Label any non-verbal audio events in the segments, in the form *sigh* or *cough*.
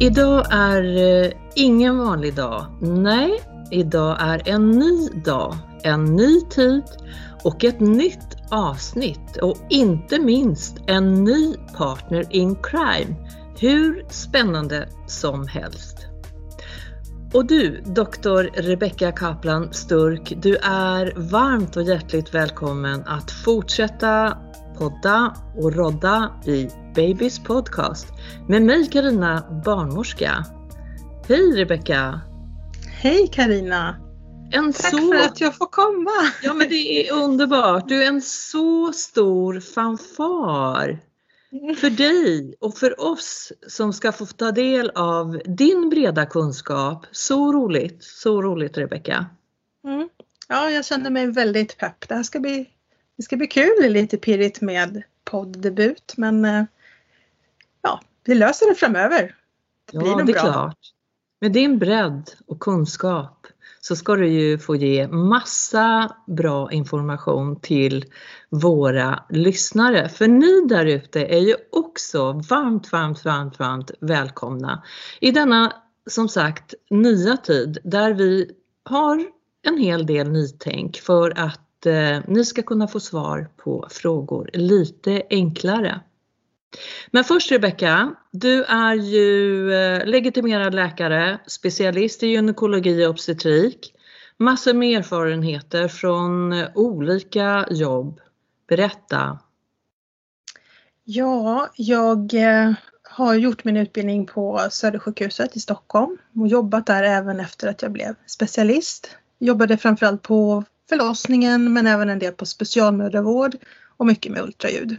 Idag är eh, ingen vanlig dag. Nej, idag är en ny dag, en ny tid och ett nytt avsnitt och inte minst en ny partner in crime. Hur spännande som helst. Och du, doktor Rebecka Kaplan Sturk, du är varmt och hjärtligt välkommen att fortsätta podda och rodda i Babys podcast med mig Karina Barnmorska. Hej Rebecka! Hej Karina! En Tack så... för att jag får komma! Ja men det är underbart. Du är en så stor fanfar för dig och för oss som ska få ta del av din breda kunskap. Så roligt, så roligt Rebecka. Mm. Ja, jag känner mig väldigt pepp. Det här ska bli, det ska bli kul. Det är lite pirrigt med podddebut men eh, ja, vi löser det framöver. Det blir Ja, nog det är bra. klart. Med din bredd och kunskap så ska du ju få ge massa bra information till våra lyssnare. För ni där ute är ju också varmt, varmt, varmt, varmt välkomna i denna som sagt nya tid där vi har en hel del nytänk för att eh, ni ska kunna få svar på frågor lite enklare. Men först Rebecka, du är ju eh, legitimerad läkare, specialist i gynekologi och obstetrik, massor med erfarenheter från eh, olika jobb. Berätta. Ja, jag eh, har gjort min utbildning på Södersjukhuset i Stockholm och jobbat där även efter att jag blev specialist. Jobbade framförallt på förlossningen men även en del på specialmödravård och mycket med ultraljud.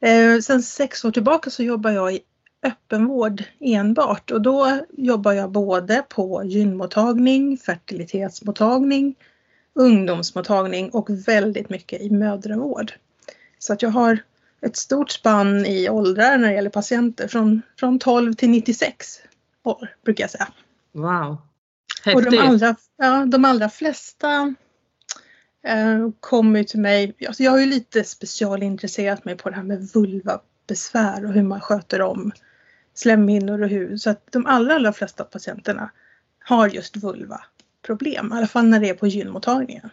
Eh, sen sex år tillbaka så jobbar jag i öppenvård enbart och då jobbar jag både på gynmottagning, fertilitetsmottagning, ungdomsmottagning och väldigt mycket i mödravård. Så att jag har ett stort spann i åldrar när det gäller patienter från, från 12 till 96 år brukar jag säga. Wow! Och de Häftigt! allra, ja, de allra flesta kommer ju till mig. Alltså jag har ju lite specialintresserat mig på det här med vulvabesvär och hur man sköter om slemhinnor och hud. Så att de allra, allra flesta patienterna har just vulva-problem. I alla fall när det är på gynmottagningen.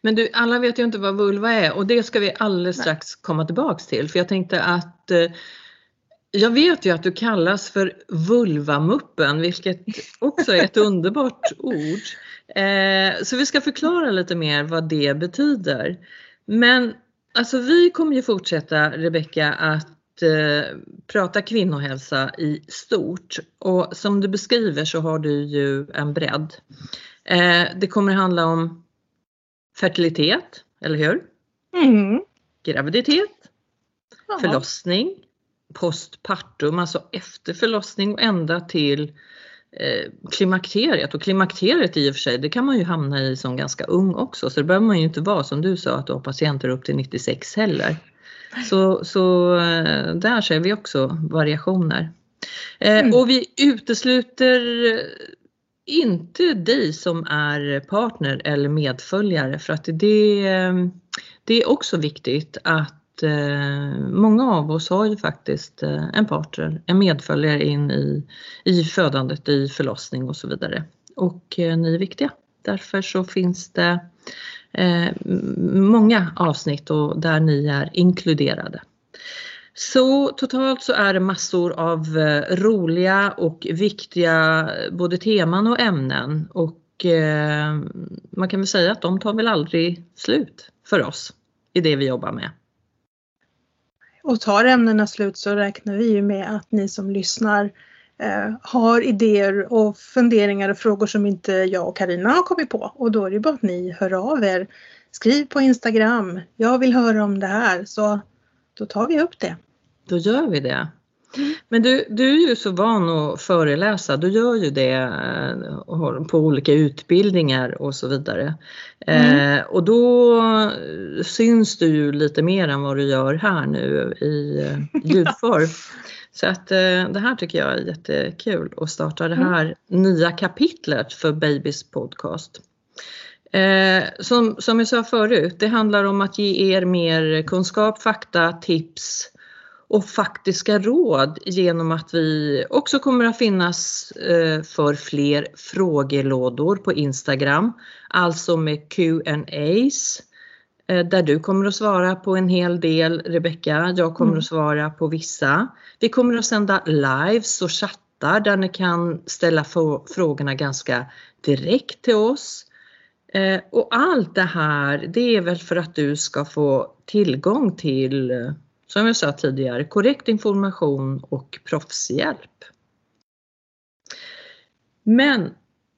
Men du, alla vet ju inte vad vulva är och det ska vi alldeles strax komma tillbaks till för jag tänkte att eh, jag vet ju att du kallas för vulvamuppen vilket också är ett underbart ord. Eh, så vi ska förklara lite mer vad det betyder. Men Alltså vi kommer ju fortsätta Rebecka att eh, prata kvinnohälsa i stort och som du beskriver så har du ju en bredd. Eh, det kommer handla om fertilitet, eller hur? Mm. Graviditet, Ja. förlossning, postpartum, alltså efter förlossning och ända till eh, klimakteriet. Och klimakteriet i och för sig, det kan man ju hamna i som ganska ung också. Så det behöver man ju inte vara som du sa att du har patienter upp till 96 heller. Så, så eh, där ser vi också variationer. Eh, Mm. Och vi utesluter inte dig som är partner eller medföljare för att det, det är också viktigt att eh, många av oss har ju faktiskt eh, en partner, en medföljare in i, i födandet, i förlossning och så vidare. Och eh, ni är viktiga. Därför så finns det eh, många avsnitt och där ni är inkluderade. Så totalt så är det massor av eh, roliga och viktiga eh, både teman och ämnen och eh, man kan väl säga att de tar väl aldrig slut för oss i det vi jobbar med. Och tar ämnena slut så räknar vi ju med att ni som lyssnar eh, har idéer och funderingar och frågor som inte jag och Karina har kommit på. Och då är det bara att ni hör av er. Skriv på Instagram. Jag vill höra om det här. Så då tar vi upp det. Då gör vi det. Men du, du är ju så van att föreläsa, du gör ju det eh, på olika utbildningar och så vidare. Mm. Eh, och då syns du ju lite mer än vad du gör här nu i eh, *laughs* ljudform. Så att eh, det här tycker jag är jättekul att starta det här nya kapitlet för Babys podcast. Eh, som, som jag sa förut, det handlar om att ge er mer kunskap, fakta, tips och faktiska råd genom att vi också kommer att finnas eh, för fler frågelådor på Instagram, alltså med Q&As eh, där du kommer att svara på en hel del Rebecka, jag kommer Mm. att svara på vissa. Vi kommer att sända lives och chattar där ni kan ställa frå- frågorna ganska direkt till oss. Eh, och allt det här, det är väl för att du ska få tillgång till, som jag sa tidigare, korrekt information och proffshjälp. Men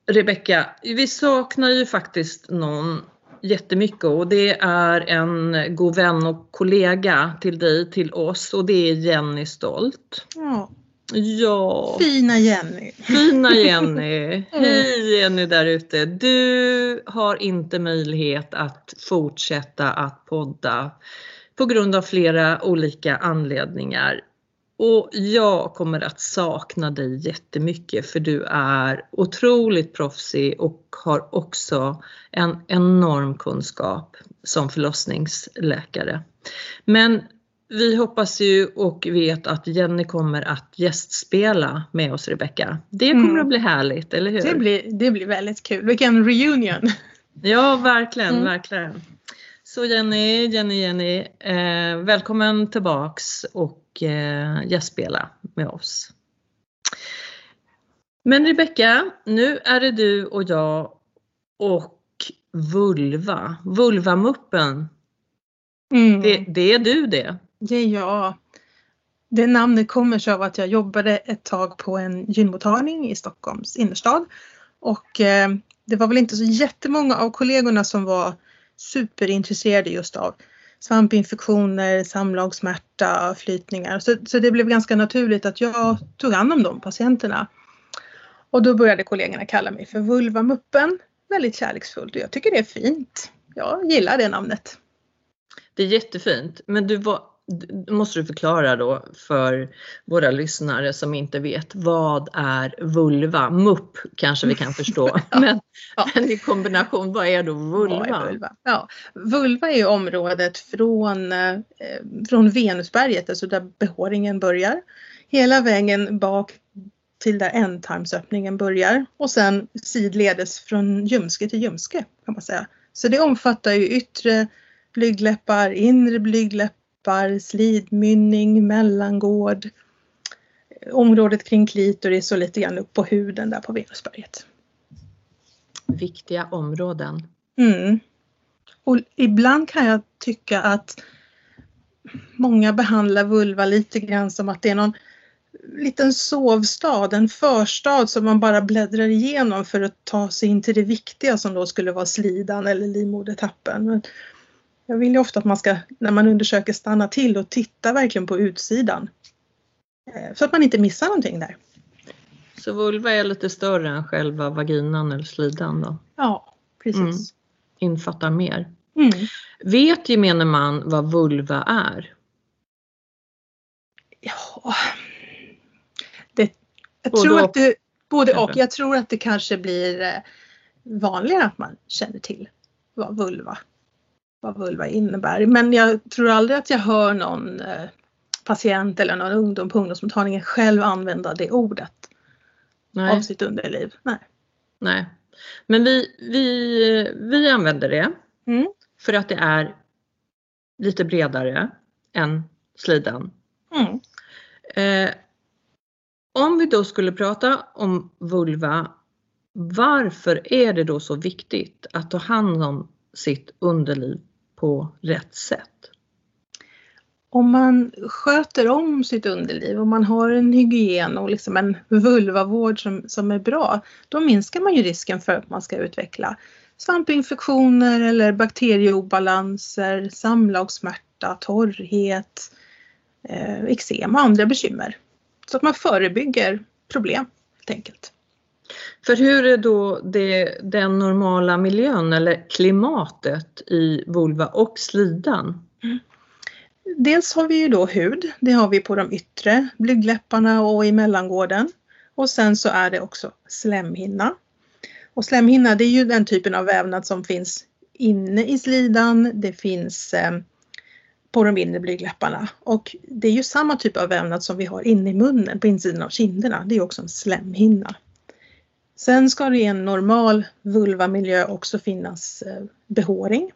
Rebecka, vi saknar ju faktiskt någon jättemycket och det är en god vän och kollega till dig, till oss och det är Jenny Stolt. Ja, Ja, fina Jenny. Fina Jenny! *laughs* Hej Jenny där ute! Du har inte möjlighet att fortsätta att podda på grund av flera olika anledningar. Och jag kommer att sakna dig jättemycket för du är otroligt proffsig och har också en enorm kunskap som förlossningsläkare. Men vi hoppas ju och vet att Jenny kommer att gästspela med oss Rebecka. Det kommer Mm. att bli härligt, eller hur? Det blir, det blir väldigt kul. Vilken reunion. Ja, verkligen, Mm. verkligen. Så Jenny, Jenny, Jenny, eh, välkommen tillbaks och eh, gästspela med oss. Men Rebecka, nu är det du och jag och Vulva, Vulvamuppen. Mm. Det, det är du det. Det är jag. Det namnet kommer sig av att jag jobbade ett tag på en gynmottagning i Stockholms innerstad. Och eh, det var väl inte så jättemånga av kollegorna som var superintresserade just av svampinfektioner, samlagssmärta, flytningar. Så, så det blev ganska naturligt att jag tog hand om de patienterna. Och då började kollegorna kalla mig för Vulvamuppen. Väldigt kärleksfullt och jag tycker det är fint. Jag gillar det namnet. Det är jättefint. Men du var, måste du förklara då för våra lyssnare som inte vet vad är vulva? Mupp kanske vi kan *laughs* förstå. Ja. *laughs* Men, Ja. men i kombination, vad är då vulva? Är vulva? Ja, vulva är området från, eh, från Venusberget, alltså där behåringen börjar, hela vägen bak till där ändtarmsöppningen börjar och sen sidledes från ljumske till ljumske kan man säga. Så det omfattar ju yttre blygdläppar, inre blygdläppar, slidmynning, mellangård, området kring klitoris och lite grann upp på huden där på Venusberget. Viktiga områden. Mm. Och ibland kan jag tycka att många behandlar vulva lite grann som att det är någon liten sovstad, en förstad som man bara bläddrar igenom för att ta sig in till det viktiga som då skulle vara slidan eller livmodertappen. Jag vill ju ofta att man ska, när man undersöker, stanna till och titta verkligen på utsidan. Eh, så att man inte missar någonting där. Så vulva är lite större än själva vaginan eller slidan då? Ja, precis. Mm. Infattar mer. Mm. Vet gemene man vad vulva är? Ja, det, jag både tror att det, både och. Jag tror att det kanske blir eh, vanligare att man känner till vad vulva, vad vulva innebär. Men jag tror aldrig att jag hör någon eh, patient eller någon ungdom på ungdomsmottagningen själv använda det ordet Nej. av sitt underliv. Nej. Nej. Men vi, vi, vi använder det mm. för att det är lite bredare än slidan. Mm. Eh, om vi då skulle prata om vulva, varför är det då så viktigt att ta hand om sitt underliv på rätt sätt? Om man sköter om sitt underliv och man har en hygien och liksom en vulvavård som, som är bra, då minskar man ju risken för att man ska utveckla svampinfektioner eller bakterieobalanser, samlagssmärta, torrhet, eh, eksem och andra bekymmer. Så att man förebygger problem helt enkelt. För hur är då det, den normala miljön eller klimatet i vulva och slidan? Mm. Dels har vi ju då hud, det har vi på de yttre blygdläpparna och i mellangården. Och sen så är det också slemhinna. Och slemhinna det är ju den typen av vävnad som finns inne i slidan, det finns eh, på de inre blygdläpparna. Och det är ju samma typ av vävnad som vi har inne i munnen, på insidan av kinderna. Det är också en slemhinna. Sen ska det i en normal vulvamiljö också finnas eh, behåring.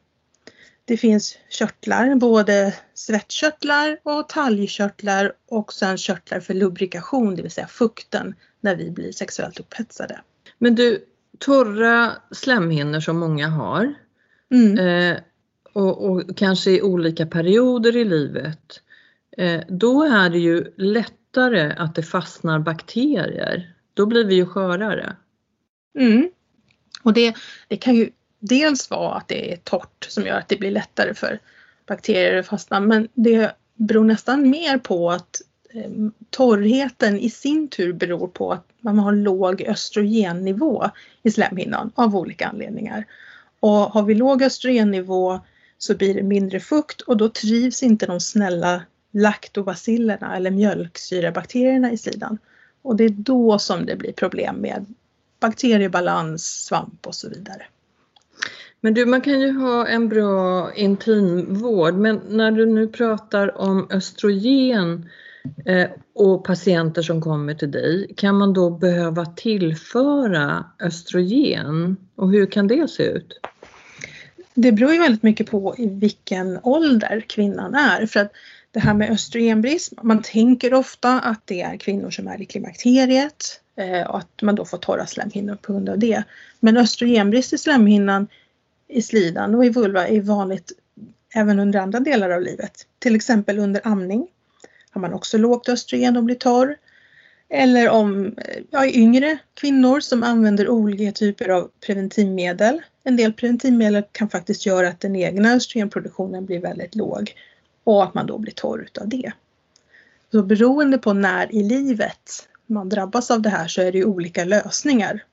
Det finns körtlar, både svettkörtlar och talgkörtlar och sen körtlar för lubrikation, det vill säga fukten när vi blir sexuellt upphetsade. Men du, torra slemhinnor som många har mm. eh, och, och, kanske i olika perioder i livet, eh, då är det ju lättare att det fastnar bakterier. Då blir vi ju skörare. Mm. Och det, det kan ju dels vara att det är torrt som gör att det blir lättare för bakterier att fastna men det beror nästan mer på att eh, torrheten i sin tur beror på att man har låg östrogennivå i slemhinnan av olika anledningar. Och har vi låg östrogennivå så blir det mindre fukt och då trivs inte de snälla laktobacillerna eller mjölksyrabakterierna i slidan. Och det är då som det blir problem med bakteriebalans, svamp och så vidare. Men du, man kan ju ha en bra intimvård, men när du nu pratar om östrogen eh, och patienter som kommer till dig, kan man då behöva tillföra östrogen och hur kan det se ut? Det beror ju väldigt mycket på i vilken ålder kvinnan är för att det här med östrogenbrist, man tänker ofta att det är kvinnor som är i klimakteriet Eh, och att man då får torra slemhinnor på grund av det. Men östrogenbrist i slemhinnan i slidan och i vulva är vanligt även under andra delar av livet. Till exempel under amning har man också lågt östrogen och blir torr. Eller om eh, ja, yngre kvinnor som använder olika typer av preventivmedel. En del preventivmedel kan faktiskt göra att den egna östrogenproduktionen blir väldigt låg och att man då blir torr utav det. Så beroende på när i livet man drabbas av det här så är det olika lösningar.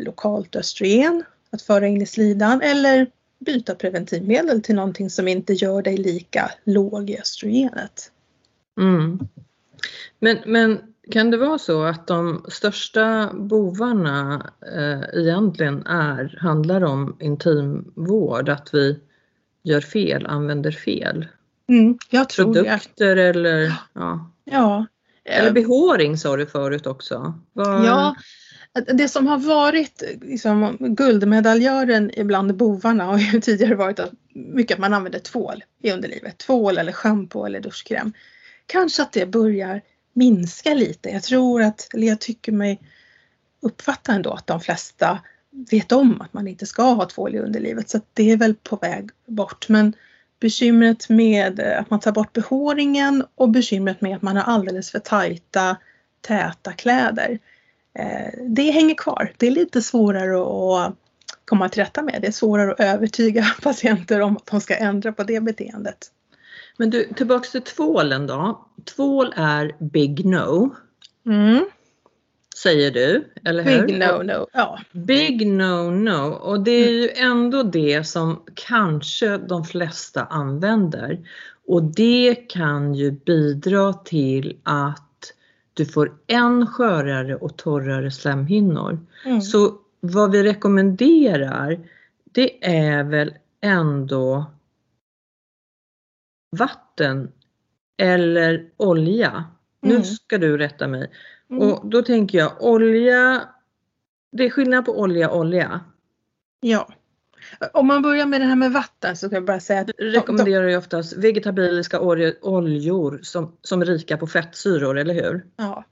Lokalt östrogen att föra in i slidan eller byta preventivmedel till någonting som inte gör dig lika låg i östrogenet. Mm. Men, men kan det vara så att de största bovarna eh, egentligen är, handlar om intimvård, att vi gör fel, använder fel? Mm, jag tror Produkter det. eller ja. ja. Eller behåring sa du förut också. Var... Ja, det som har varit liksom, guldmedaljören ibland bovarna har ju *laughs* tidigare varit att mycket att man använder tvål i underlivet. Tvål eller schampo eller duschkräm. Kanske att det börjar minska lite. Jag tror att, eller jag tycker mig uppfatta ändå att de flesta vet om att man inte ska ha tvål i underlivet så det är väl på väg bort. Men bekymret med eh, att man tar bort behåringen och bekymret med att man har alldeles för tajta, täta kläder. Eh, det hänger kvar. Det är lite svårare att komma till rätta med. Det är svårare att övertyga *laughs* patienter om att de ska ändra på det beteendet. Men du, tillbaks till tvålen då. Tvål är big no. Mm. Säger du, eller hur? Big no no. Ja. Big no no och det är ju ändå det som kanske de flesta använder. Och det kan ju bidra till att du får än skörare och torrare slemhinnor. Mm. Så vad vi rekommenderar det är väl ändå vatten eller olja. Nu Mm. ska du rätta mig. Mm. Och då tänker jag olja, det är skillnad på olja och olja. Ja. Om man börjar med det här med vatten så kan jag bara säga att Jag rekommenderar ju oftast vegetabiliska oljor som, som är rika på fettsyror, eller hur? Ja.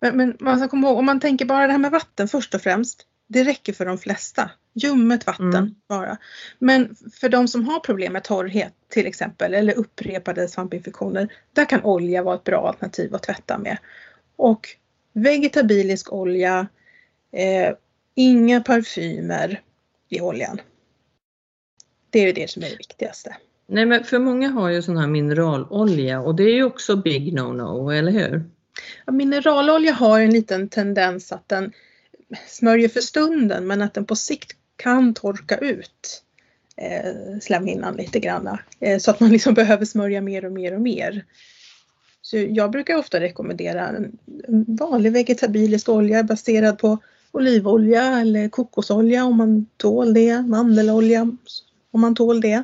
Men, men man ska komma ihåg, om man tänker bara det här med vatten först och främst. Det räcker för de flesta. Ljummet vatten Mm. bara. Men för de som har problem med torrhet till exempel eller upprepade svampinfektioner. Där kan olja vara ett bra alternativ att tvätta med. Och vegetabilisk olja. Eh, inga parfymer i oljan. Det är ju det som är det viktigaste. Nej men för många har ju sån här mineralolja och det är ju också big no-no, eller hur? Ja, Mineralolja har en liten tendens att den smörjer för stunden men att den på sikt kan torka ut eh, slemhinnan lite grann. Eh, så att man liksom *laughs* behöver smörja mer och mer och mer. Så jag brukar ofta rekommendera en, vanlig vegetabilisk olja baserad på olivolja eller kokosolja om man tål det, mandelolja om man tål det.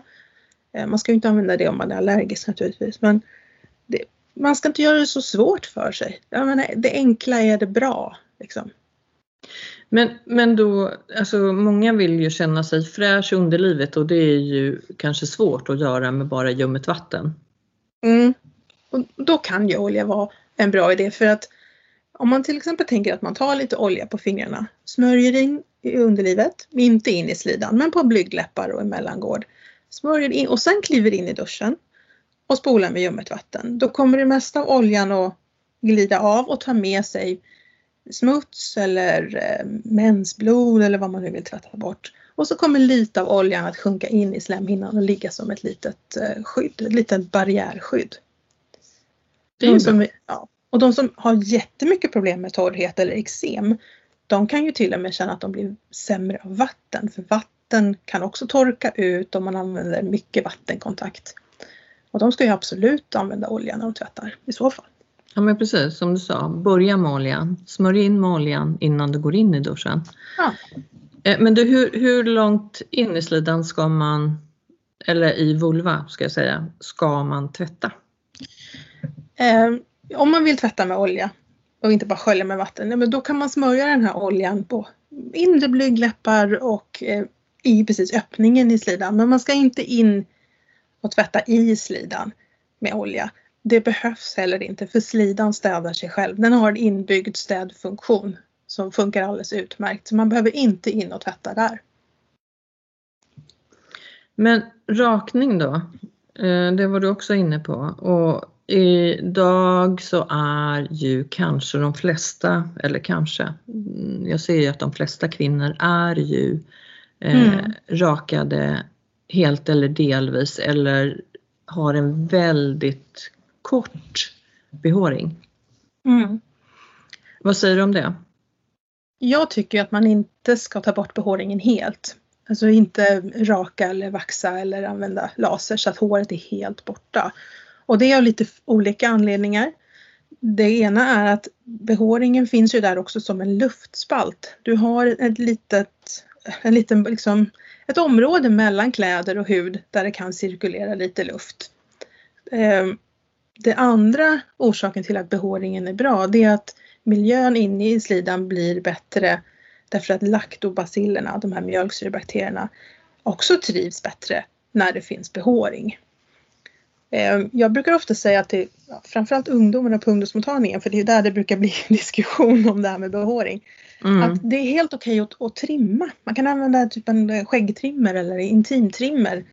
Eh, man ska ju inte använda det om man är allergisk naturligtvis men det, man ska inte göra det så svårt för sig. Menar, det enkla är det bra. Liksom. Men, men då, alltså många vill ju känna sig fräsch i underlivet och det är ju kanske svårt att göra med bara ljummet vatten. Mm. Och då kan ju olja vara en bra idé för att om man till exempel tänker att man tar lite olja på fingrarna, smörjer in i underlivet, inte in i slidan men på blygdläppar och i mellangård. Smörjer in och sen kliver in i duschen och spolar med ljummet vatten. Då kommer det mesta av oljan att glida av och ta med sig smuts eller eh, mensblod eller vad man nu vill tvätta bort. Och så kommer lite av oljan att sjunka in i slemhinnan och ligga som ett litet eh, skydd, ett litet barriärskydd. De som, ja. Och de som har jättemycket problem med torrhet eller eksem, de kan ju till och med känna att de blir sämre av vatten. För vatten kan också torka ut om man använder mycket vattenkontakt. Och de ska ju absolut använda olja när de tvättar i så fall. Ja men precis som du sa, börja med oljan. Smörj in med oljan innan du går in i duschen. Ja. Eh, Men du, hur, hur långt in i slidan ska man, eller i vulva ska jag säga, ska man tvätta? Eh, om man vill tvätta med olja och inte bara skölja med vatten, men då kan man smörja den här oljan på inre blygdläppar och eh, i precis öppningen i slidan. Men man ska inte in och tvätta i slidan med olja. Det behövs heller inte för slidan städar sig själv. Den har en inbyggd städfunktion som funkar alldeles utmärkt. Så man behöver inte in och tvätta där. Men rakning då? Eh, det var du också inne på. Och idag så är ju kanske de flesta, eller kanske, mm, jag ser ju att de flesta kvinnor är ju eh, Mm. rakade helt eller delvis eller har en väldigt kort behåring. Vad säger du om det? Jag tycker att man inte ska ta bort behåringen helt. Alltså inte raka eller vaxa eller använda laser så att håret är helt borta. Och det är av lite olika anledningar. Det ena är att behåringen finns ju där också som en luftspalt. Du har ett litet, en liten, liksom, ett område mellan kläder och hud där det kan cirkulera lite luft. Ehm, det andra orsaken till att behåringen är bra det är att miljön inne i slidan blir bättre därför att laktobacillerna, de här mjölksyrebakterierna, också trivs bättre när det finns behåring. Eh, Jag brukar ofta säga ja, framförallt ungdomarna på ungdomsmottagningen, för det är där det brukar bli *laughs* diskussion om det här med behåring, Mm. att det är helt okej att, att trimma. Man kan använda typ en skäggtrimmer eller intimtrimmer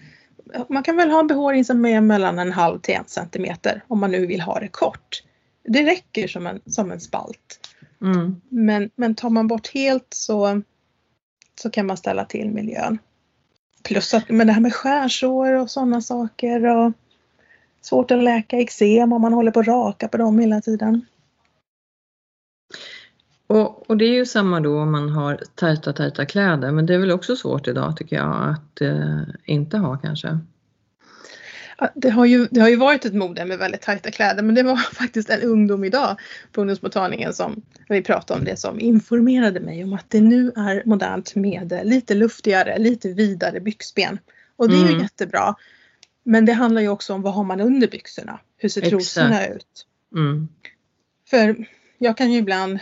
man kan väl ha en behåring som är mellan en halv till en centimeter om man nu vill ha det kort. Det räcker som en, som en spalt. Mm. Men, men tar man bort helt så, så kan man ställa till miljön. Plus att men det här med skärsår och sådana saker och svårt att läka eksem om man håller på att raka på dem hela tiden. Och, och det är ju samma då om man har tajta, tajta kläder, men det är väl också svårt idag tycker jag att eh, inte ha kanske. Ja, Det har, ju, det har ju varit ett mode med väldigt tajta kläder men det var *laughs* faktiskt en ungdom idag på ungdomsmottagningen som vi pratade om det som informerade mig om att det nu är modernt med lite luftigare, lite vidare byxben. Och det är ju Mm. jättebra. Men det handlar ju också om vad har man under byxorna? Hur ser Exakt. trosorna ut? Mm. För jag kan ju ibland,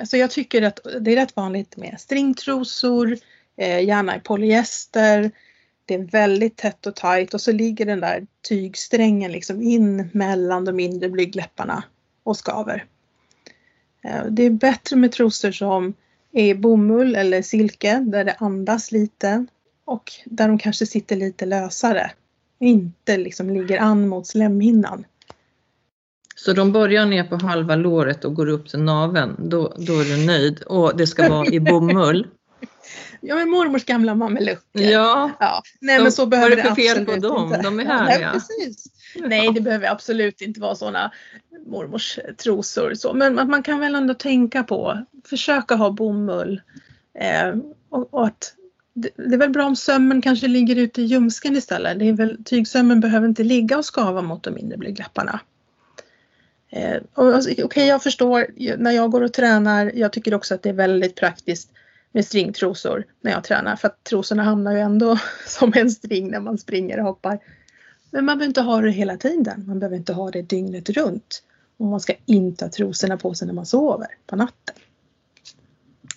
alltså jag tycker att det är rätt vanligt med stringtrosor, eh, gärna i polyester. Det är väldigt tätt och tajt och så ligger den där tygsträngen liksom in mellan de mindre blygdläpparna och skaver. Eh, det är bättre med trosor som är bomull eller silke där det andas lite och där de kanske sitter lite lösare. Inte liksom ligger an mot slemhinnan. Så de börjar ner på halva låret och går upp till naveln, då, då är du nöjd. Och det ska vara i bomull. *laughs* Ja men mormors gamla mamelucker. Ja, Ja, nej De- men så behöver det det fel på absolut dem? inte. De är *laughs* Ja, härliga. Nej, precis. nej, det behöver absolut inte vara sådana mormors trosor. Så. Men man kan väl ändå tänka på, försöka ha bomull. Eh, och, och att det, är väl bra om sömmen kanske ligger ute i ljumsken istället. Det är väl, tygsömmen behöver inte ligga och skava mot de inre blygdläpparna. Eh, Okej, okay, Okej, jag förstår när jag går och tränar. Jag tycker också att det är väldigt praktiskt med stringtrosor när jag tränar för att trosorna hamnar ju ändå *laughs* som en string när man springer och hoppar. Men man behöver inte ha det hela tiden. Man behöver inte ha det dygnet runt. Och man ska inte ha trosorna på sig när man sover på natten.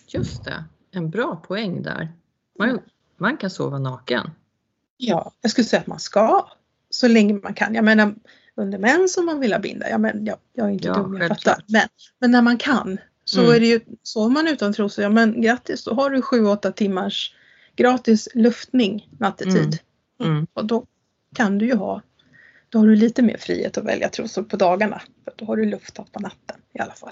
just det. En bra poäng där. Man, man kan sova naken. Ja, jag skulle säga att man ska. Så länge man kan. Jag menar under mens om man vill ha binda. Ja, men jag, jag är inte Ja, dum, jag självklart. fattar. Men, men när man kan så Mm. är det ju, sover man utan trosor, ja men grattis, då har du 7-8 timmars gratis luftning nattetid. Mm. Och då kan du ju ha, då har du lite mer frihet att välja trosor på dagarna. För då har du luftat på natten i alla fall.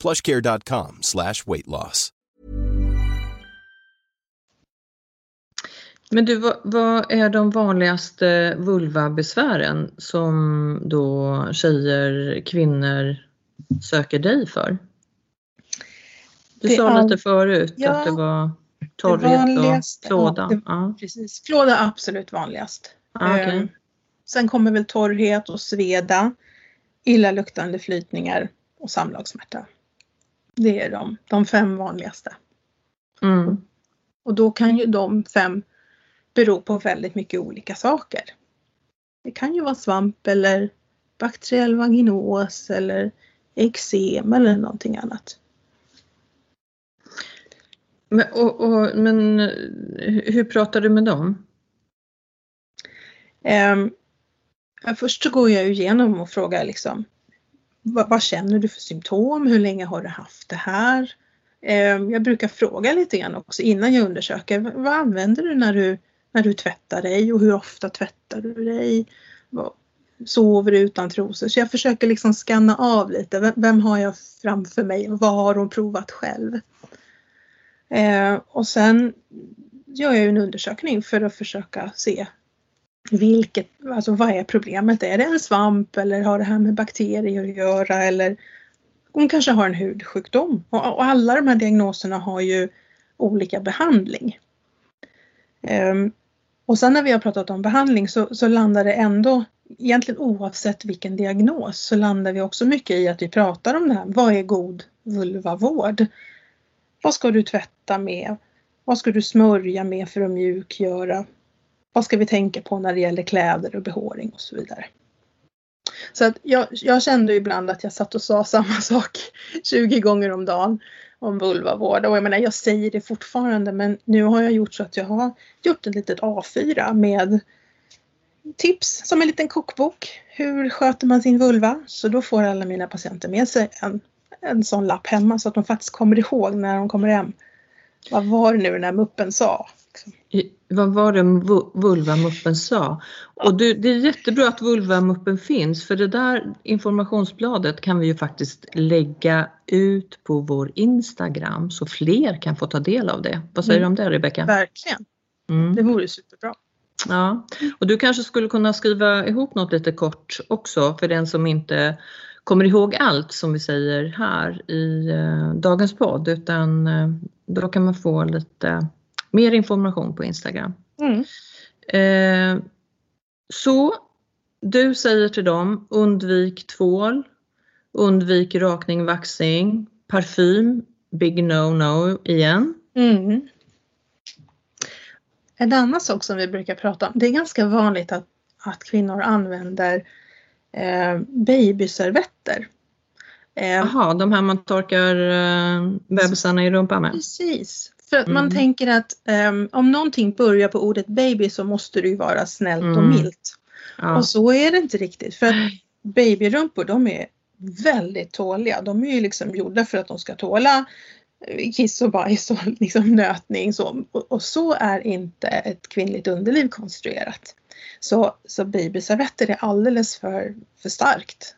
plushcare.com slash weight loss. Men du, vad, vad är de vanligaste vulvabesvären som då tjejer, kvinnor söker dig för? Du Det sa all- lite förut Ja, att det var torrhet och klåda. ja, det- Ja, Precis, flåda är absolut vanligast. Ah, okej. Eh, Sen kommer väl torrhet och sveda, illaluktande flytningar och samlagssmärta. Det är de, de fem vanligaste. Mm. Och då kan ju de fem bero på väldigt mycket olika saker. Det kan ju vara svamp eller bakteriell vaginos eller eksem eller någonting annat. Men, och, och, men eh, hur pratar du med dem? Um, först så går jag igenom och frågar liksom vad, vad känner du för symptom? Hur länge har du haft det här? Ehm, jag brukar fråga lite grann också innan jag undersöker. Vad, använder du när, du när du tvättar dig och hur ofta tvättar du dig? Sover du utan trosor? Så jag försöker liksom skanna av lite. Vem, vem har jag framför mig och vad har hon provat själv? Eh, och sen gör jag ju en undersökning för att försöka se vilket, alltså vad är problemet? Är det en svamp eller har det här med bakterier att göra eller hon kanske har en hudsjukdom och, och alla de här diagnoserna har ju olika behandling. Um, och sen när vi har pratat om behandling så, så landar det ändå, egentligen oavsett vilken diagnos, så landar vi också mycket i att vi pratar om det här. Vad är god vulvavård? Vad ska du tvätta med? Vad ska du smörja med för att mjukgöra? Vad ska vi tänka på när det gäller kläder och behåring och så vidare. Så att jag, jag kände ibland att jag satt och sa *laughs* samma sak 20 gånger om dagen om vulvavård. Och jag menar, jag säger det fortfarande men nu har jag gjort så att jag har gjort ett litet A4 med tips som en liten kokbok. Hur sköter man sin vulva? Så då får alla mina patienter med sig en, en sån lapp hemma så att de faktiskt kommer ihåg när de kommer hem. Vad var det nu den här muppen sa? Liksom. Vad var det vulvamuppen sa? Och du, det är jättebra att vulvamuppen finns för det där informationsbladet kan vi ju faktiskt lägga ut på vår Instagram så fler kan få ta del av det. Vad säger mm. du om det Rebecka? Verkligen. Mm. Det vore superbra. Ja, och du kanske skulle kunna skriva ihop något lite kort också för den som inte kommer ihåg allt som vi säger här i eh, dagens podd utan eh, då kan man få lite mer information på Instagram. Mm. Eh, så du säger till dem undvik tvål, undvik rakning, vaxing, parfym, big no-no igen. Mm. En annan sak som vi brukar prata om, det är ganska vanligt att, att kvinnor använder eh, babyservetter. Eh, Jaha, de här man torkar eh, bebisarna i rumpan med? Precis. För att mm. man tänker att um, om någonting börjar på ordet baby så måste det ju vara snällt mm. och milt. Ja. Och så är det inte riktigt. För att babyrumpor de är väldigt tåliga. De är ju liksom gjorda för att de ska tåla eh, kiss och bajs och *laughs* liksom nötning. Så. Och, och så är inte ett kvinnligt underliv konstruerat. Så, så babyservetter är alldeles för, för starkt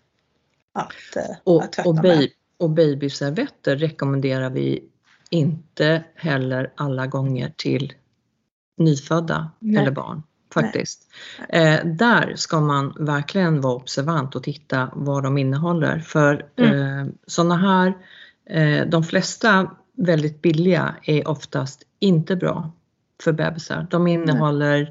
att, eh, och, att tvätta och med. Och babyservetter rekommenderar vi inte heller alla gånger till nyfödda Nej. eller barn faktiskt. Eh, där ska man verkligen vara observant och titta vad de innehåller för mm. eh, sådana här, eh, de flesta väldigt billiga är oftast inte bra för bebisar. De innehåller eh,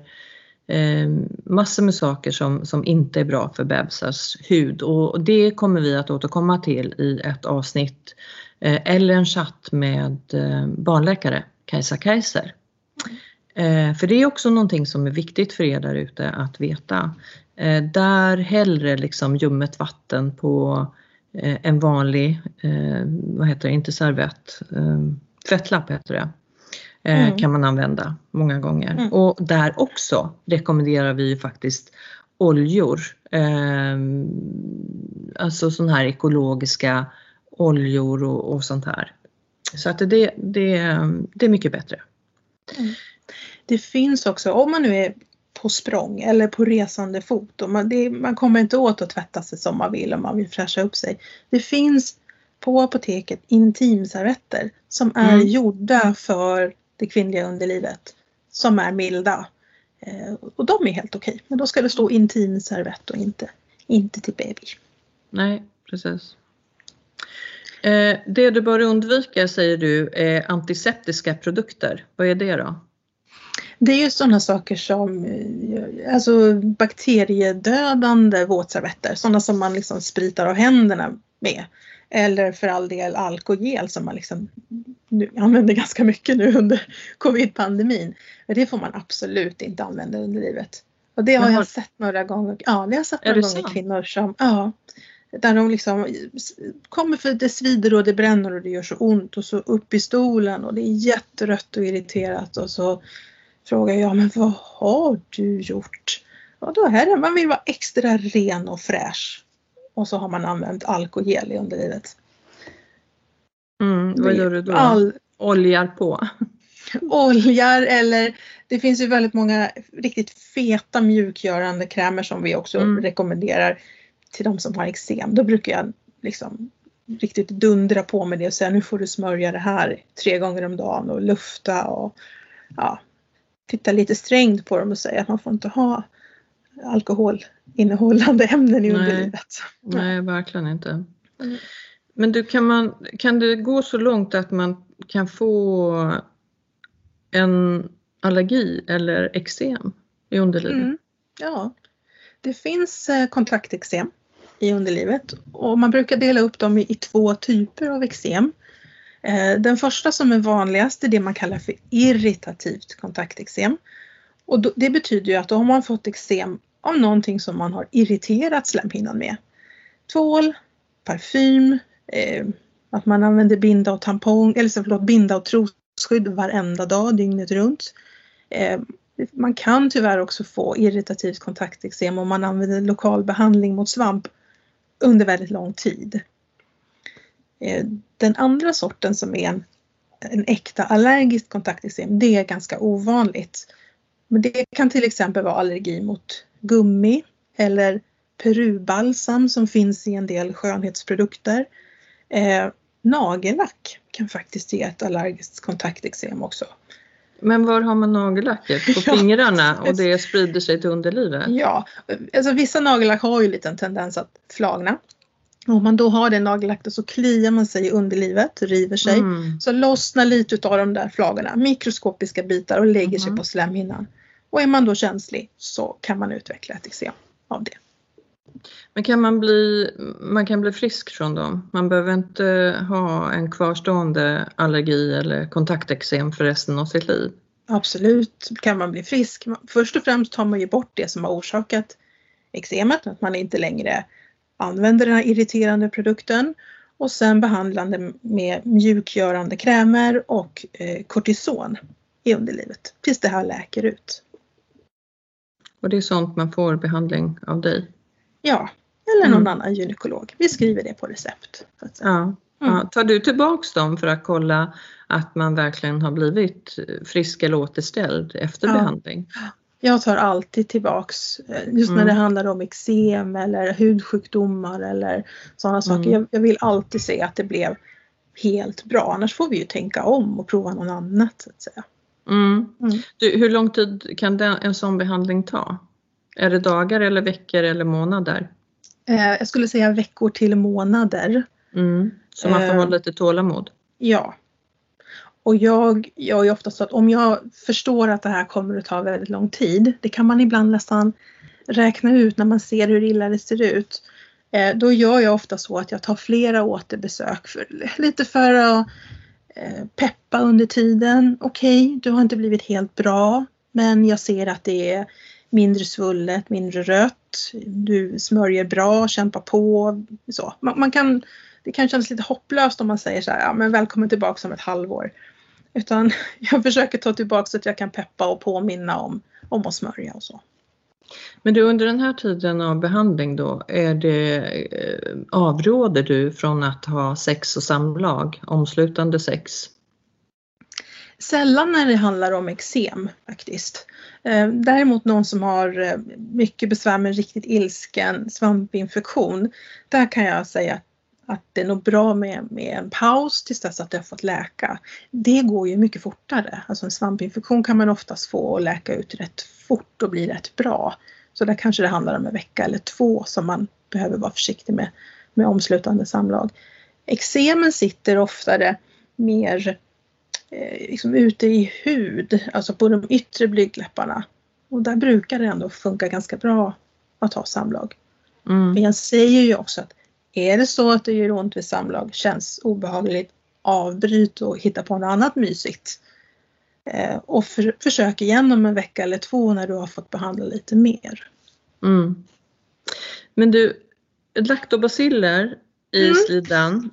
Ehm, massor med saker som, som inte är bra för bebisars hud och det kommer vi att återkomma till i ett avsnitt Eh, eller en chatt med eh, barnläkare, Kajsa Kaiser. Eh, för det är också någonting som är viktigt för er där ute att veta. Eh, där hellre liksom ljummet vatten på eh, en vanlig, eh, vad heter det, inte servett, tvättlapp heter det. Mm. kan man använda många gånger. Mm. Och där också rekommenderar vi ju faktiskt oljor. alltså sådana här ekologiska oljor och, och sånt här. Så att det, det, det är mycket bättre. Mm. Det finns också, om man nu är på språng eller på resande fot och man, det, man kommer inte åt att tvätta sig som man vill om man vill fräscha upp sig. Det finns på apoteket intimservetter som är mm. gjorda för det kvinnliga underlivet som är milda. Eh, och de är helt okej. Men då ska det stå intimservett och inte, inte till baby. Nej, precis. Eh, det du bör undvika säger du är antiseptiska produkter. Vad är det då? Det är ju sådana saker som eh, alltså bakteriedödande våtservetter, sådana som man liksom spritar av händerna med. Eller för all del alkogel som man liksom nu, använder ganska mycket nu under *laughs* covid-pandemin. Det får man absolut inte använda under livet. Och det har jag sett några gånger. Ja, det har jag sett några gånger kvinnor som, ja, där de liksom kommer för det svider och det bränner och det gör så ont och så upp i stolen och det är jätterött och irriterat och så frågar jag, men vad har du gjort? Ja, då är det, man vill vara extra ren och fräsch. Och så har man använt alkogel i underlivet. Mm, vad gör du då? All... Oljar på? *laughs* Oljar eller det finns ju väldigt många riktigt feta mjukgörande krämer som vi också mm. rekommenderar till de som har eksem, då brukar jag liksom riktigt dundra på med det och säga nu får du smörja det här tre gånger om dagen och lufta och ja, titta lite strängt på dem och säga att man får inte ha alkoholinnehållande ämnen i Nej. underlivet. Nej, verkligen inte. Mm. Men du, kan, man, kan det gå så långt att man kan få en allergi eller eksem i underlivet? Mm. Ja, det finns eh, kontakteksem i underlivet och man brukar dela upp dem i, i två typer av eksem. Eh, den första som är vanligast är det man kallar för irritativt kontakteksem. Och det betyder ju att då har man fått eksem av någonting som man har irriterat slemhinnan med. Tvål, parfym, eh, att man använder binda och tampong, eller förlåt, binda och trosskydd varenda dag dygnet runt. Eh, man kan tyvärr också få irritativt kontakteksem om man använder lokal behandling mot svamp under väldigt lång tid. Eh, Den andra sorten som är en, en äkta allergiskt kontakteksem, det är ganska ovanligt. Men det kan till exempel vara allergi mot gummi eller perubalsam som finns i en del skönhetsprodukter. Eh, nagellack kan faktiskt ge ett allergiskt kontakteksem också. Men var har man nagellacket? *laughs* På fingrarna och det sprider sig till underlivet? Ja, alltså vissa nagellack har ju lite en tendens att flagna. Och Om man då har det nagellacket så kliar man sig i underlivet, river sig. Mm. Så lossnar lite utav de där flagorna, mikroskopiska bitar och lägger sig Mhm. på slemhinnan. Och är man då känslig så kan man utveckla ett eksem av det. Men kan man bli, man kan bli frisk från dem? Man behöver inte ha en kvarstående allergi eller kontakteksem för resten av sitt liv? Absolut kan man bli frisk. Först och främst tar man ju bort det som har orsakat eksemet, att man inte längre använder den här irriterande produkten. Och sen behandlande med mjukgörande krämer och eh, kortison i underlivet tills det här läker ut. Och det är sånt man får behandling av dig? Ja, eller någon Mm. annan gynekolog. Vi skriver det på recept. Säga. Ja. Mm. Ja. Tar du tillbaks dem för att kolla att man verkligen har blivit frisk eller återställd efter Ja. behandling? Jag tar alltid tillbaks eh, just när Mm. det handlar om eksem eller hudsjukdomar eller sådana saker. Mm. Jag, jag vill alltid se att det blev helt bra. Annars får vi ju tänka om och prova något annat. Så att säga. Mm. Mm. Du, hur lång tid kan den, en sån behandling ta? Är det dagar eller veckor eller månader? Eh, jag skulle säga veckor till månader. Mm. Så man får Eh. ha lite tålamod? Ja. Och jag gör ju ofta så att om jag förstår att det här kommer att ta väldigt lång tid, det kan man ibland nästan räkna ut när man ser hur illa det ser ut. Eh, då gör jag ofta så att jag tar flera återbesök, för, lite för att Eh, peppa under tiden. Okej, du har inte blivit helt bra, men jag ser att det är mindre svullet, mindre rött. Du smörjer bra, kämpar på. Så. Man, man kan det kan kännas lite hopplöst om man säger så här, ja men välkommen tillbaka om ett halvår. Utan *laughs* jag försöker ta tillbaka så att jag kan peppa och påminna om, om att smörja och så. Men du, under den här tiden av behandling då, är det, eh, avråder du från att ha sex och samlag, omslutande sex? Sällan när det handlar om eksem faktiskt. Eh, däremot någon som har eh, mycket besvär med riktigt ilsken svampinfektion. Där kan jag säga att, att det är nog bra med, med en paus tills dess att det har fått läka. Det går ju mycket fortare. Alltså en svampinfektion kan man oftast få och läka ut rätt fort och bli rätt bra. Så där kanske det handlar om en vecka eller två som man behöver vara försiktig med, med omslutande samlag. Eksemen sitter oftare mer eh, liksom ute i hud, alltså på de yttre blygdläpparna. Och där brukar det ändå funka ganska bra att ha samlag. Mm. Men jag säger ju också att är det så att det gör ont vid samlag, känns obehagligt, avbryt och hitta på något annat mysigt. Eh, och för, försök igen om en vecka eller två när du har fått behandla lite mer. Mm. Men du, laktobaciller i Mm. slidan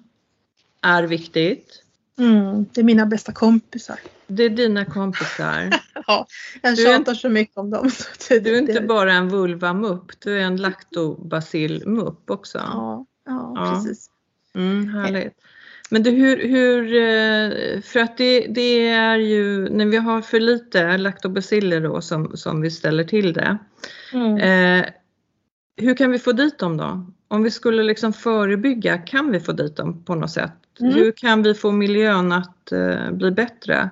är viktigt. Mm, det är mina bästa kompisar. Det är dina kompisar. *laughs* Ja, jag Du är tjatar så mycket om dem. *laughs* Du är inte bara en vulvamupp, du är en laktobacillmupp också. Ja, ja, Ja. precis. Mm, härligt. Men du, hur, hur, eh, för att det, det är ju, när vi har för lite laktobaciller då som, som vi ställer till det. Mm. Eh, hur kan vi få dit dem då? Om vi skulle liksom förebygga, kan vi få dit dem på något sätt? Mm. Hur kan vi få miljön att eh, bli bättre?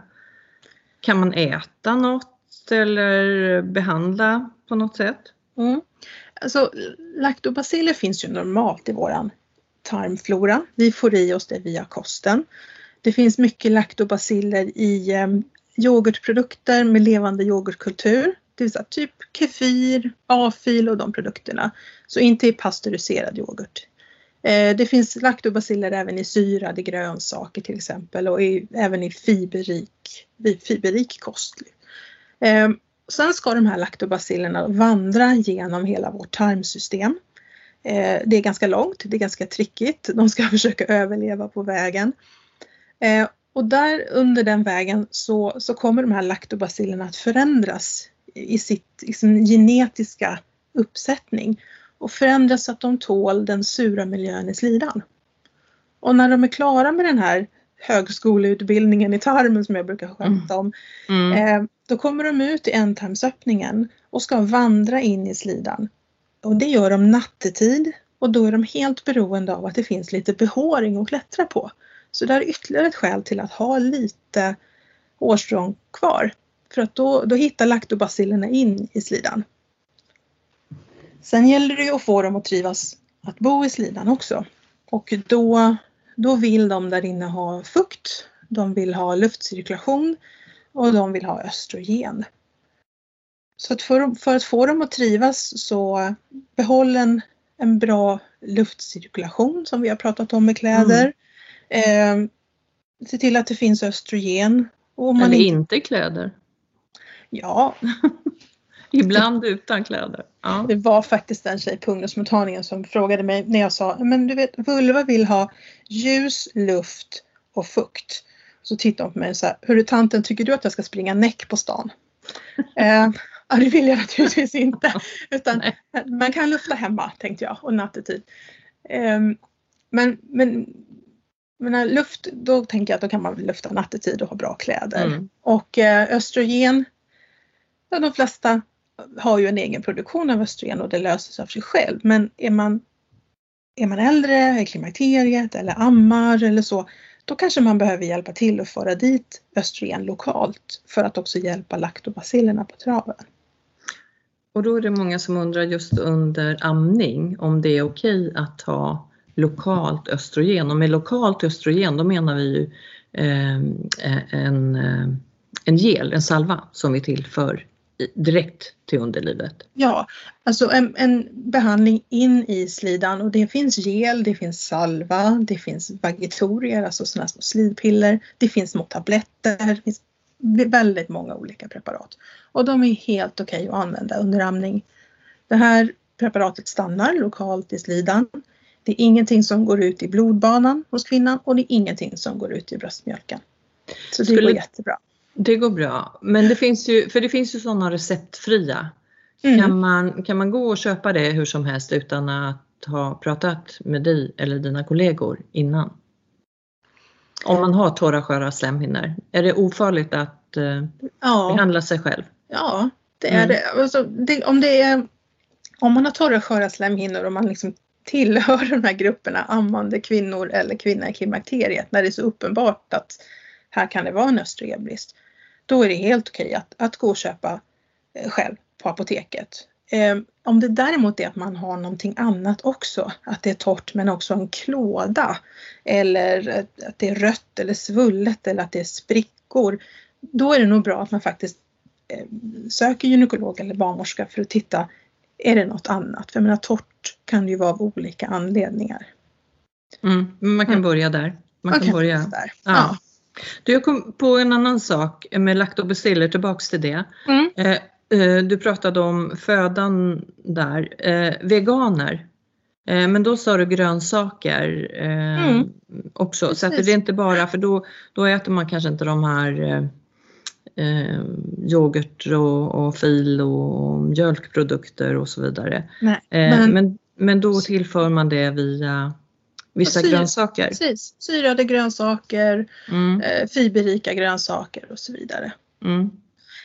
Kan man äta något eller behandla på något sätt? Mm. Alltså, laktobaciller finns ju normalt i våran tarmflora. Vi får i oss det via kosten. Det finns mycket laktobaciller i eh, yoghurtprodukter med levande yoghurtkultur. Det vill säga typ kefir, afil och de produkterna. Så inte i pasteuriserad yoghurt. Eh, det finns laktobaciller även i syrade grönsaker till exempel och i, även i fiberrik, fiberrik kost. Ehm, Sen ska de här laktobacillerna vandra genom hela vårt tarmsystem. Eh, det är ganska långt, det är ganska trickigt. De ska *laughs* försöka överleva på vägen. Eh, och där under den vägen så, så kommer de här laktobacillerna att förändras i, sitt, i sin genetiska uppsättning och förändras så att de tål den sura miljön i slidan. Och när de är klara med den här högskoleutbildningen i tarmen som jag brukar skämta om. Mm. Eh, då kommer de ut i ändtarmsöppningen och ska vandra in i slidan. Och det gör de nattetid och då är de helt beroende av att det finns lite behåring att klättra på. Så det är ytterligare ett skäl till att ha lite hårstrån kvar. För att då, då hittar laktobacillerna in i slidan. Sen gäller det att få dem att trivas att bo i slidan också. Och då, då vill de där inne ha fukt, de vill ha luftcirkulation och de vill ha östrogen. Så att för, för, att få dem att trivas så behåll en, en bra luftcirkulation som vi har pratat om med kläder. Mm. Eh, se till att det finns östrogen. Och man Eller inte kläder. Ja. *laughs* Ibland utan kläder. Ja. Det var faktiskt en tjej på ungdomsmottagningen som frågade mig när jag sa men du vet vulva vill ha ljus, luft och fukt. Så tittade hon på mig och sa Hörru tanten, tycker du att jag ska springa näck på stan? *laughs* eh, ja, det vill jag naturligtvis inte. Utan man kan lufta hemma tänkte jag och nattetid. Eh, men, men men luft, då tänker jag att då kan man lufta nattetid och ha bra kläder. Mm. Och eh, östrogen, ja, de flesta har ju en egen produktion av östrogen och det löser sig av sig själv. Men är man, är man äldre, i klimakteriet eller ammar eller så, då kanske man behöver hjälpa till att föra dit östrogen lokalt för att också hjälpa laktobacillerna på traven. Och då är det många som undrar just under amning om det är okej att ta lokalt östrogen och med lokalt östrogen då menar vi ju eh, en, eh, en gel, en salva som vi tillför direkt till underlivet? Ja, alltså en, en, behandling in i slidan och det finns gel, det finns salva, det finns vagitorier, alltså sådana små slidpiller, det finns små tabletter, det finns väldigt många olika preparat. Och de är helt okej okay att använda under amning. Det här preparatet stannar lokalt i slidan. Det är ingenting som går ut i blodbanan hos kvinnan och det är ingenting som går ut i bröstmjölken. Så det Skulle, går jättebra. Det går bra. Men det finns ju, för det finns ju sådana receptfria. Mm. Kan, man, kan man gå och köpa det hur som helst utan att ha pratat med dig eller dina kollegor innan? Om man har torra sköra slemhinnor, är det ofarligt att eh, ja. behandla sig själv? Ja, det är mm. det. Alltså, det. Om det är om man har torra sköra slemhinnor och man liksom tillhör de här grupperna ammande kvinnor eller kvinnor i klimakteriet när det är så uppenbart att här kan det vara en östrogenbrist då är det helt okej att, att gå och köpa eh, själv på apoteket. Eh, om det däremot är att man har någonting annat också, att det är torrt men också en klåda eller att det är rött eller svullet eller att det är sprickor, då är det nog bra att man faktiskt eh, söker gynekolog eller barnmorska för att titta, är det något annat? För jag menar torrt kan ju vara av olika anledningar. Mm, man kan mm. börja där. Man, man kan, börja där. Ja. Du, jag kom på en annan sak med laktobaciller, tillbaks till det. Mm. Eh, eh, du pratade om födan där. Eh, veganer, eh, men då sa du grönsaker mm. också. Precis. Så att det är inte bara, för då, då äter man kanske inte de här eh, yoghurt och, och fil och mjölkprodukter och så vidare. Nej, men... men, men då tillför man det via Vissa syr, grönsaker? Precis, syrade grönsaker, mm. eh, fiberrika grönsaker och så vidare. Mm.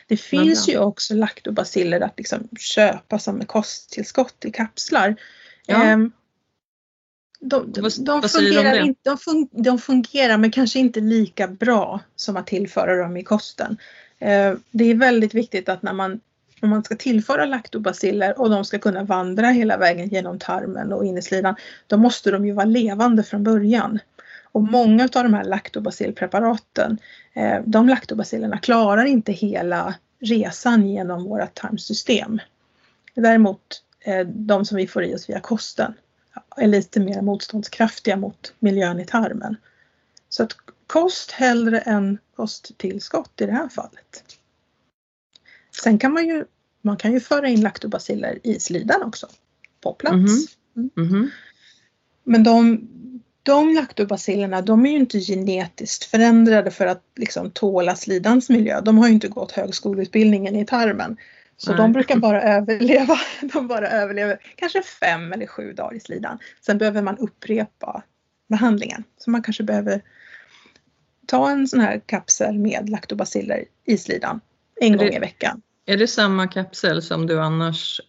Det finns ju också laktobaciller att liksom köpa som kosttillskott i kapslar. Ja. Eh, de, de, de, fungerar de, inte, de, fun, de fungerar men kanske inte lika bra som att tillföra dem i kosten. Eh, det är väldigt viktigt att när man om man ska tillföra laktobaciller och de ska kunna vandra hela vägen genom tarmen och in i slidan, då måste de ju vara levande från början. Och många av de här laktobacillpreparaten, eh, de laktobacillerna klarar inte hela resan genom vårt tarmsystem. Däremot eh, de som vi får i oss via kosten är lite mer motståndskraftiga mot miljön i tarmen. Så att kost hellre än kosttillskott i det här fallet. Sen kan man ju, man kan ju föra in laktobaciller i slidan också på plats. Mm. Mm. Men de, de laktobacillerna de är ju inte genetiskt förändrade för att liksom tåla slidans miljö. De har ju inte gått högskoleutbildningen i tarmen. Så Nej. de brukar bara *laughs* överleva, de bara överlever kanske fem eller sju dagar i slidan. Sen behöver man upprepa behandlingen. Så man kanske behöver ta en sån här kapsel med laktobaciller i slidan en gång i veckan. Är det samma kapsel som du annars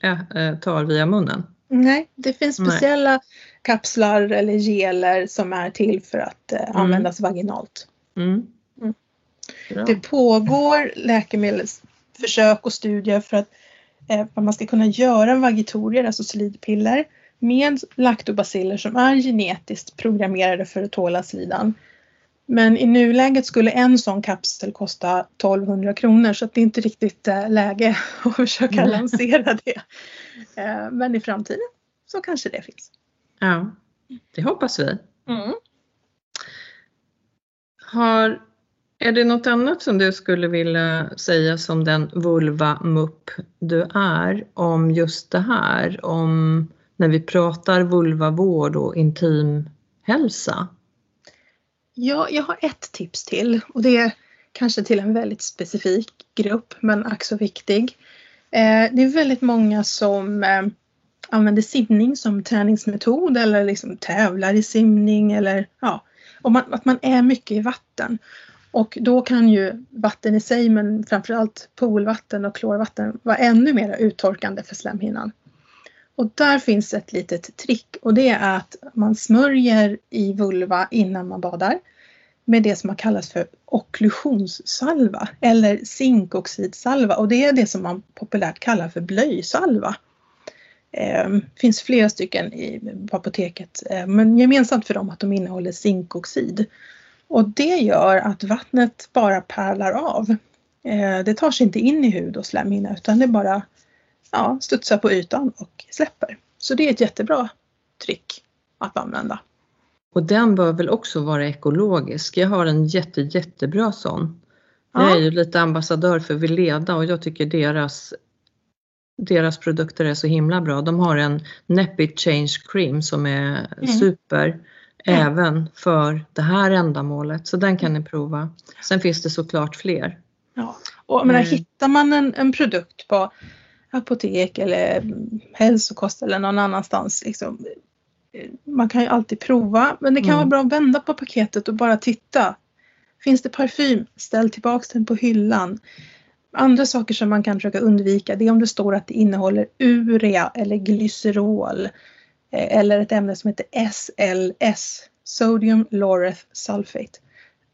tar via munnen? Nej, det finns speciella Nej. kapslar eller geler som är till för att mm. användas vaginalt. Mm. Mm. Det pågår läkemedelsförsök och studier för att eh, man ska kunna göra vagitorier, alltså slidpiller, med laktobaciller som är genetiskt programmerade för att tåla slidan. Men i nuläget skulle en sån kapsel kosta 1200 kronor så det är inte riktigt äh, läge *laughs* att försöka lansera det. Äh, men i framtiden så kanske det finns. Ja, det hoppas vi. Mm. Har, är det något annat som du skulle vilja säga som den vulva-mupp du är om just det här? Om när vi pratar vulvavård och intim hälsa? Ja, jag har ett tips till och det är kanske till en väldigt specifik grupp men ack så viktig. Eh, det är väldigt många som eh, använder simning som träningsmetod eller liksom tävlar i simning eller ja, och man, att man är mycket i vatten. Och då kan ju vatten i sig men framförallt poolvatten och klorvatten vara ännu mer uttorkande för slemhinnan. Och där finns ett litet trick och det är att man smörjer i vulva innan man badar med det som har kallats för okklusionssalva eller zinkoxidsalva och det är det som man populärt kallar för blöjsalva. Det eh, finns flera stycken i, på apoteket eh, men gemensamt för dem att de innehåller zinkoxid. Och det gör att vattnet bara pärlar av. Eh, det tar sig inte in i hud och slemhinna utan det bara ja, studsar på ytan och släpper. Så det är ett jättebra trick att använda. Och den bör väl också vara ekologisk. Jag har en jätte, jättebra sån. Jag är ju lite ambassadör för Vileda och jag tycker deras, deras produkter är så himla bra. De har en Neppy Change Cream som är mm. super mm. även för det här ändamålet. Så den kan ni prova. Sen finns det såklart fler. Ja, och menar, mm. hittar man en, en produkt på apotek eller hälsokost eller någon annanstans. Liksom, man kan ju alltid prova men det kan mm. vara bra att vända på paketet och bara titta. Finns det parfym? Ställ tillbaks den på hyllan. Andra saker som man kan försöka undvika det är om det står att det innehåller urea eller glycerol eh, eller ett ämne som heter SLS, Sodium Laureth Sulfate.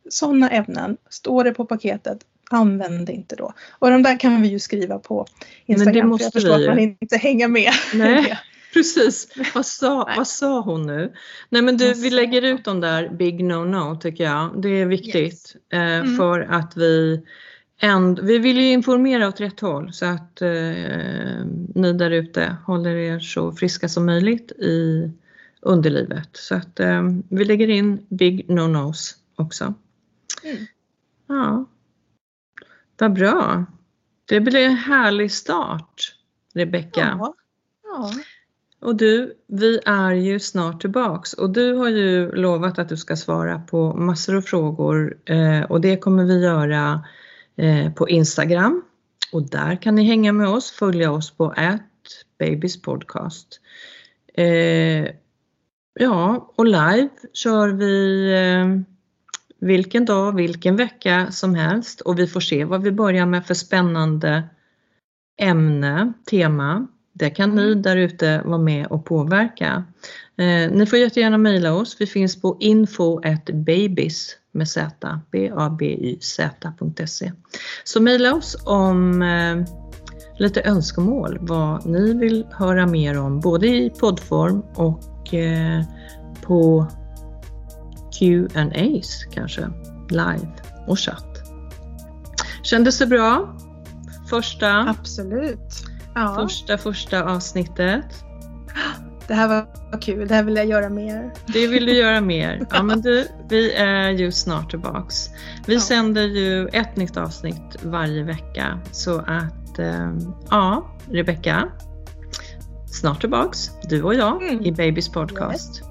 Sådana ämnen, står det på paketet, använd inte då. Och de där kan vi ju skriva på Instagram Men det måste för jag förstår vi. att man inte hänger med. Nej. *laughs* Precis, vad sa, vad sa hon nu? Nej men du, vi lägger ut de där big no-no tycker jag. Det är viktigt yes. eh, mm. för att vi änd vi vill ju informera åt rätt håll så att eh, ni där ute håller er så friska som möjligt i underlivet. Så att eh, vi lägger in big no-nos också. Mm. Ja, vad bra. Det blir en härlig start, Rebecka. Ja. ja. Och du, vi är ju snart tillbaks och du har ju lovat att du ska svara på massor av frågor eh, och det kommer vi göra eh, på Instagram och där kan ni hänga med oss, följa oss på babyspodcast. Eh, ja, och live kör vi vilken dag, vilken vecka som helst och vi får se vad vi börjar med för spännande ämne, tema. Det kan ni mm. där ute vara med och påverka. Eh, ni får jättegärna mejla oss. Vi finns på info.babys med z, b a b y z.se. Så mejla oss om eh, lite önskemål vad ni vill höra mer om både i poddform och eh, på Q&As kanske, live och chatt. Kändes det bra? Första, Absolut. Ja, första, första avsnittet. det här var kul. Det här vill jag göra mer. Det vill du göra mer. *laughs* Ja men du, vi är ju snart tillbaks. Vi Ja. sänder ju ett nytt avsnitt varje vecka så att eh, ja, Rebecka, snart tillbaks, du och jag Mm. i Babys podcast.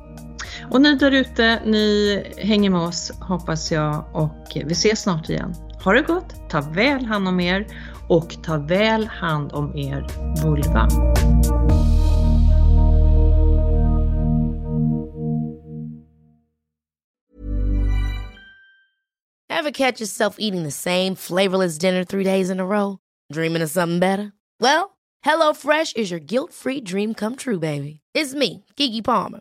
Och ni där ute, ni hänger med oss hoppas jag och vi ses snart igen. Ha det gott, ta väl hand om er och ta väl hand om er vulva. Have catch yourself eating the same flavorless dinner three days in a row? Dreaming of something better? Well, HelloFresh is your guilt-free dream come true, baby. It's me, Gigi Palmer.